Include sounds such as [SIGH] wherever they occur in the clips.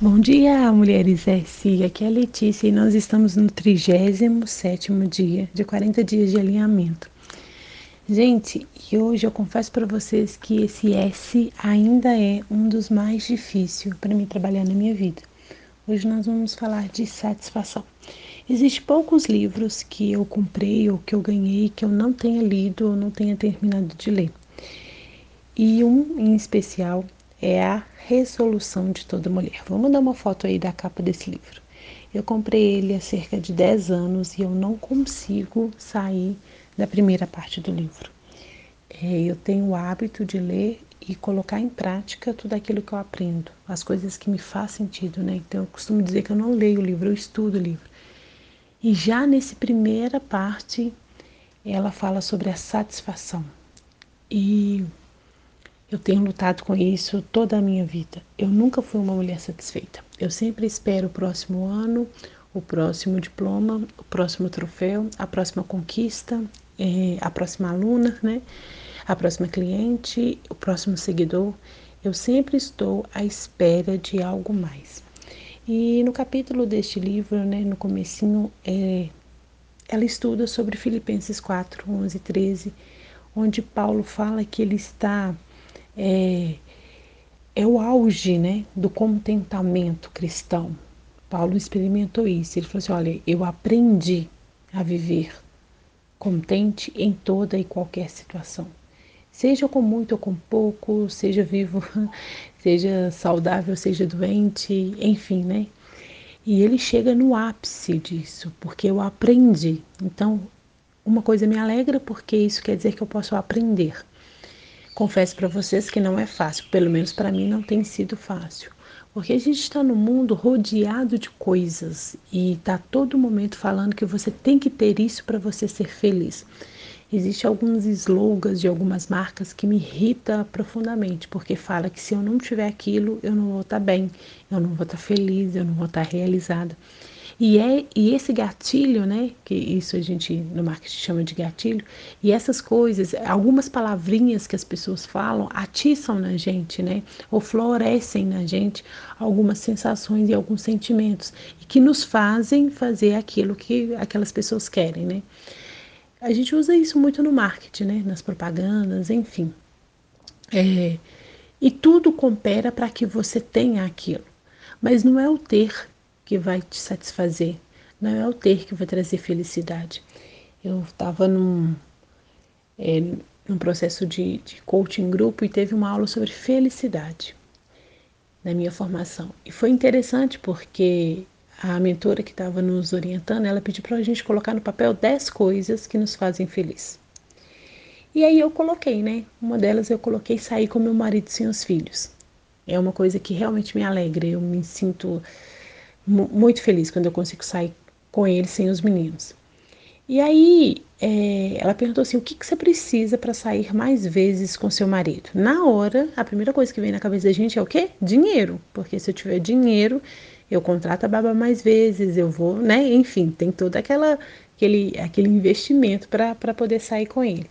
Bom dia, mulheres SI. Aqui é a Letícia e nós estamos no 37º dia de 40 dias de alinhamento. Gente, e hoje eu confesso para vocês que esse S ainda é um dos mais difíceis para mim trabalhar na minha vida. Hoje nós vamos falar de satisfação. Existem poucos livros que eu comprei ou que eu ganhei que eu não tenha lido ou não tenha terminado de ler. E um em especial é a Resolução de Toda Mulher. Vamos dar uma foto aí da capa desse livro. Eu comprei ele há cerca de 10 anos e eu não consigo sair da primeira parte do livro. É, eu tenho o hábito de ler e colocar em prática tudo aquilo que eu aprendo, as coisas que me fazem sentido, né? Então eu costumo dizer que eu não leio o livro, eu estudo o livro. E já nessa primeira parte, ela fala sobre a satisfação. E eu tenho lutado com isso toda a minha vida. Eu nunca fui uma mulher satisfeita. Eu sempre espero o próximo ano, o próximo diploma, o próximo troféu, a próxima conquista, é, a próxima aluna, né? A próxima cliente, o próximo seguidor. Eu sempre estou à espera de algo mais. E no capítulo deste livro, né, no comecinho, é, ela estuda sobre Filipenses 4, 11 e 13, onde Paulo fala que ele está é, é o auge né, do contentamento cristão. Paulo experimentou isso. Ele falou assim: olha, eu aprendi a viver contente em toda e qualquer situação. Seja com muito ou com pouco, seja vivo, [LAUGHS] seja saudável, seja doente, enfim, né? E ele chega no ápice disso, porque eu aprendi. Então, uma coisa me alegra porque isso quer dizer que eu posso aprender. Confesso para vocês que não é fácil, pelo menos para mim não tem sido fácil. Porque a gente está no mundo rodeado de coisas e está todo momento falando que você tem que ter isso para você ser feliz. Existem alguns slogans de algumas marcas que me irrita profundamente, porque fala que se eu não tiver aquilo, eu não vou estar tá bem, eu não vou estar tá feliz, eu não vou estar tá realizada. E, é, e esse gatilho, né, que isso a gente no marketing chama de gatilho, e essas coisas, algumas palavrinhas que as pessoas falam atiçam na gente, né, ou florescem na gente algumas sensações e alguns sentimentos, e que nos fazem fazer aquilo que aquelas pessoas querem, né. A gente usa isso muito no marketing, né, nas propagandas, enfim. É, e tudo coopera para que você tenha aquilo. Mas não é o ter que vai te satisfazer, não é o ter que vai trazer felicidade. Eu estava num, é, num processo de, de coaching grupo e teve uma aula sobre felicidade na minha formação. E foi interessante porque a mentora que estava nos orientando, ela pediu para a gente colocar no papel 10 coisas que nos fazem feliz. E aí eu coloquei, né? Uma delas eu coloquei sair com meu marido sem os filhos. É uma coisa que realmente me alegra, eu me sinto muito feliz quando eu consigo sair com ele sem os meninos. E aí é, ela perguntou assim: o que, que você precisa para sair mais vezes com seu marido? Na hora, a primeira coisa que vem na cabeça da gente é o quê? Dinheiro. Porque se eu tiver dinheiro, eu contrato a baba mais vezes, eu vou, né? Enfim, tem todo aquela, aquele, aquele investimento para poder sair com ele.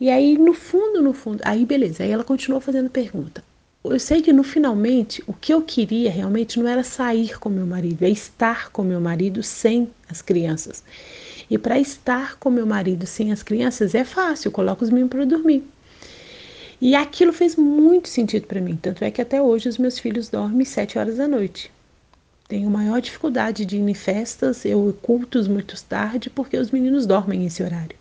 E aí, no fundo, no fundo, aí beleza, aí ela continuou fazendo pergunta eu sei que no finalmente o que eu queria realmente não era sair com meu marido, é estar com meu marido sem as crianças. E para estar com meu marido sem as crianças é fácil, coloco os meninos para dormir. E aquilo fez muito sentido para mim, tanto é que até hoje os meus filhos dormem sete horas da noite. Tenho maior dificuldade de ir em festas, eu cultos muito tarde porque os meninos dormem nesse horário.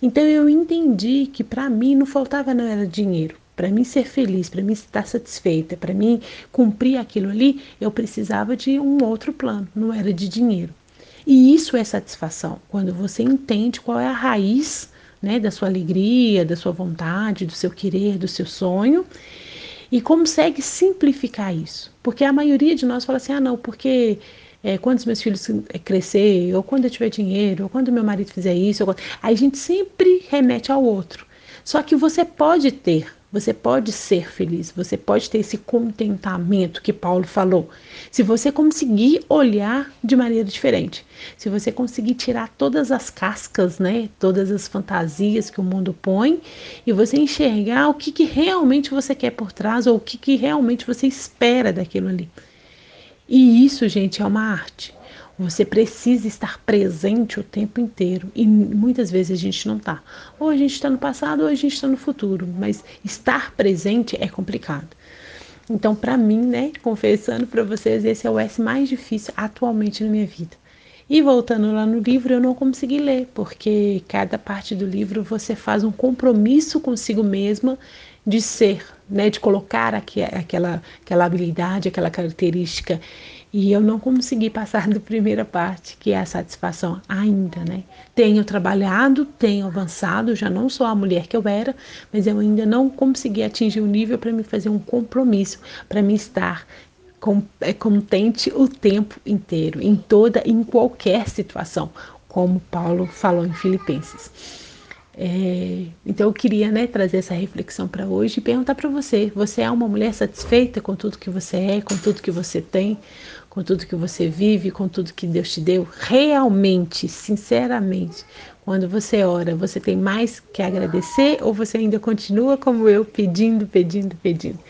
Então eu entendi que para mim não faltava não era dinheiro, para mim ser feliz, para mim estar satisfeita, para mim cumprir aquilo ali, eu precisava de um outro plano, não era de dinheiro. E isso é satisfação, quando você entende qual é a raiz né, da sua alegria, da sua vontade, do seu querer, do seu sonho, e consegue simplificar isso. Porque a maioria de nós fala assim: ah, não, porque é, quando os meus filhos crescer, ou quando eu tiver dinheiro, ou quando meu marido fizer isso, ou... aí a gente sempre remete ao outro. Só que você pode ter você pode ser feliz, você pode ter esse contentamento que Paulo falou. Se você conseguir olhar de maneira diferente, se você conseguir tirar todas as cascas, né, todas as fantasias que o mundo põe e você enxergar o que, que realmente você quer por trás ou o que, que realmente você espera daquilo ali. E isso, gente, é uma arte. Você precisa estar presente o tempo inteiro e muitas vezes a gente não está. Ou a gente está no passado ou a gente está no futuro, mas estar presente é complicado. Então, para mim, né, confessando para vocês, esse é o S mais difícil atualmente na minha vida. E voltando lá no livro, eu não consegui ler, porque cada parte do livro você faz um compromisso consigo mesma de ser, né, de colocar aqui, aquela, aquela habilidade, aquela característica. E eu não consegui passar da primeira parte, que é a satisfação ainda, né? Tenho trabalhado, tenho avançado, já não sou a mulher que eu era, mas eu ainda não consegui atingir o um nível para me fazer um compromisso, para me estar é, contente o tempo inteiro, em toda, em qualquer situação, como Paulo falou em Filipenses. É, então eu queria né, trazer essa reflexão para hoje e perguntar para você: você é uma mulher satisfeita com tudo que você é, com tudo que você tem, com tudo que você vive, com tudo que Deus te deu? Realmente, sinceramente, quando você ora, você tem mais que agradecer ou você ainda continua como eu, pedindo, pedindo, pedindo?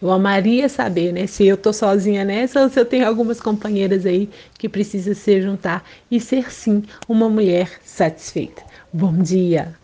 Eu amaria saber, né, se eu tô sozinha nessa ou se eu tenho algumas companheiras aí que precisam se juntar e ser sim uma mulher satisfeita. Bom dia!